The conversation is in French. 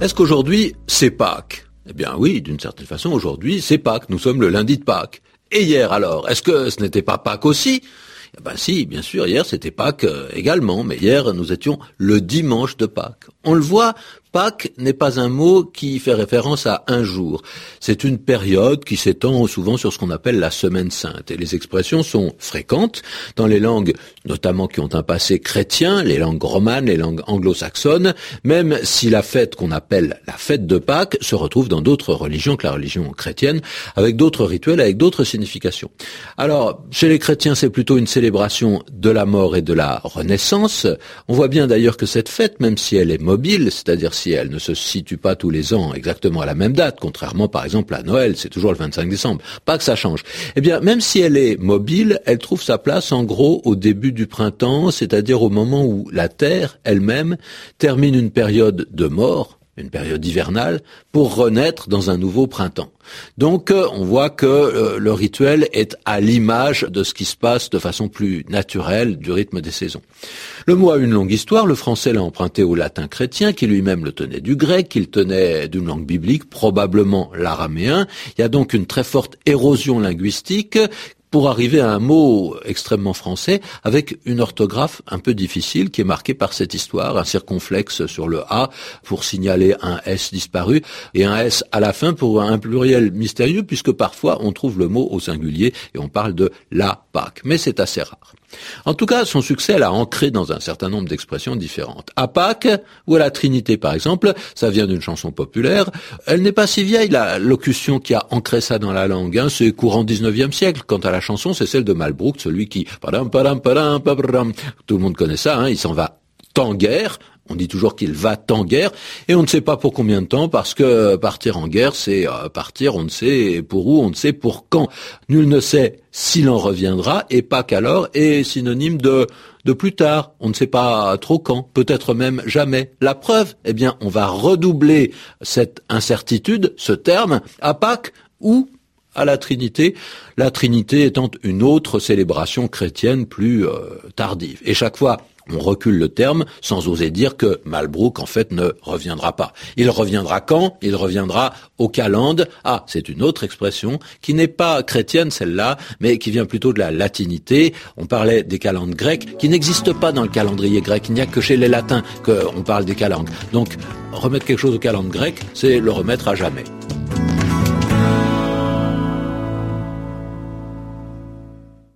Est-ce qu'aujourd'hui, c'est Pâques? Eh bien oui, d'une certaine façon, aujourd'hui, c'est Pâques. Nous sommes le lundi de Pâques. Et hier alors, est-ce que ce n'était pas Pâques aussi? Eh ben si, bien sûr, hier c'était Pâques euh, également, mais hier nous étions le dimanche de Pâques. On le voit, Pâques n'est pas un mot qui fait référence à un jour. C'est une période qui s'étend souvent sur ce qu'on appelle la semaine sainte. Et les expressions sont fréquentes dans les langues, notamment qui ont un passé chrétien, les langues romanes, les langues anglo-saxonnes, même si la fête qu'on appelle la fête de Pâques se retrouve dans d'autres religions que la religion chrétienne, avec d'autres rituels, avec d'autres significations. Alors, chez les chrétiens, c'est plutôt une célébration de la mort et de la renaissance. On voit bien d'ailleurs que cette fête, même si elle est mobile, c'est-à-dire si elle ne se situe pas tous les ans exactement à la même date, contrairement par exemple à Noël, c'est toujours le 25 décembre. Pas que ça change. Eh bien, même si elle est mobile, elle trouve sa place en gros au début du printemps, c'est-à-dire au moment où la Terre elle-même termine une période de mort, une période hivernale, pour renaître dans un nouveau printemps. Donc euh, on voit que euh, le rituel est à l'image de ce qui se passe de façon plus naturelle du rythme des saisons. Le mot a une longue histoire, le français l'a emprunté au latin chrétien qui lui-même le tenait du grec, qu'il tenait d'une langue biblique, probablement l'araméen. Il y a donc une très forte érosion linguistique pour arriver à un mot extrêmement français avec une orthographe un peu difficile qui est marquée par cette histoire, un circonflexe sur le A pour signaler un S disparu et un S à la fin pour un pluriel mystérieux puisque parfois on trouve le mot au singulier et on parle de la Pâque. Mais c'est assez rare. En tout cas, son succès l'a ancré dans un certain nombre d'expressions différentes. À Pâques, ou à la Trinité par exemple, ça vient d'une chanson populaire, elle n'est pas si vieille, la locution qui a ancré ça dans la langue, hein, c'est courant 19e siècle. Chanson, c'est celle de Malbrook, celui qui... Tout le monde connaît ça, hein, il s'en va en guerre, on dit toujours qu'il va en guerre, et on ne sait pas pour combien de temps, parce que partir en guerre, c'est euh, partir, on ne sait pour où, on ne sait pour quand. Nul ne sait s'il en reviendra, et pas qu'alors est synonyme de de plus tard, on ne sait pas trop quand, peut-être même jamais. La preuve, eh bien, on va redoubler cette incertitude, ce terme, à Pâques ou à la Trinité, la Trinité étant une autre célébration chrétienne plus euh, tardive. Et chaque fois, on recule le terme sans oser dire que Malbrook en fait ne reviendra pas. Il reviendra quand? Il reviendra au calende. Ah, c'est une autre expression qui n'est pas chrétienne celle-là, mais qui vient plutôt de la latinité. On parlait des calendes grecques qui n'existent pas dans le calendrier grec. Il n'y a que chez les latins qu'on parle des calendes. Donc remettre quelque chose au calende grec, c'est le remettre à jamais.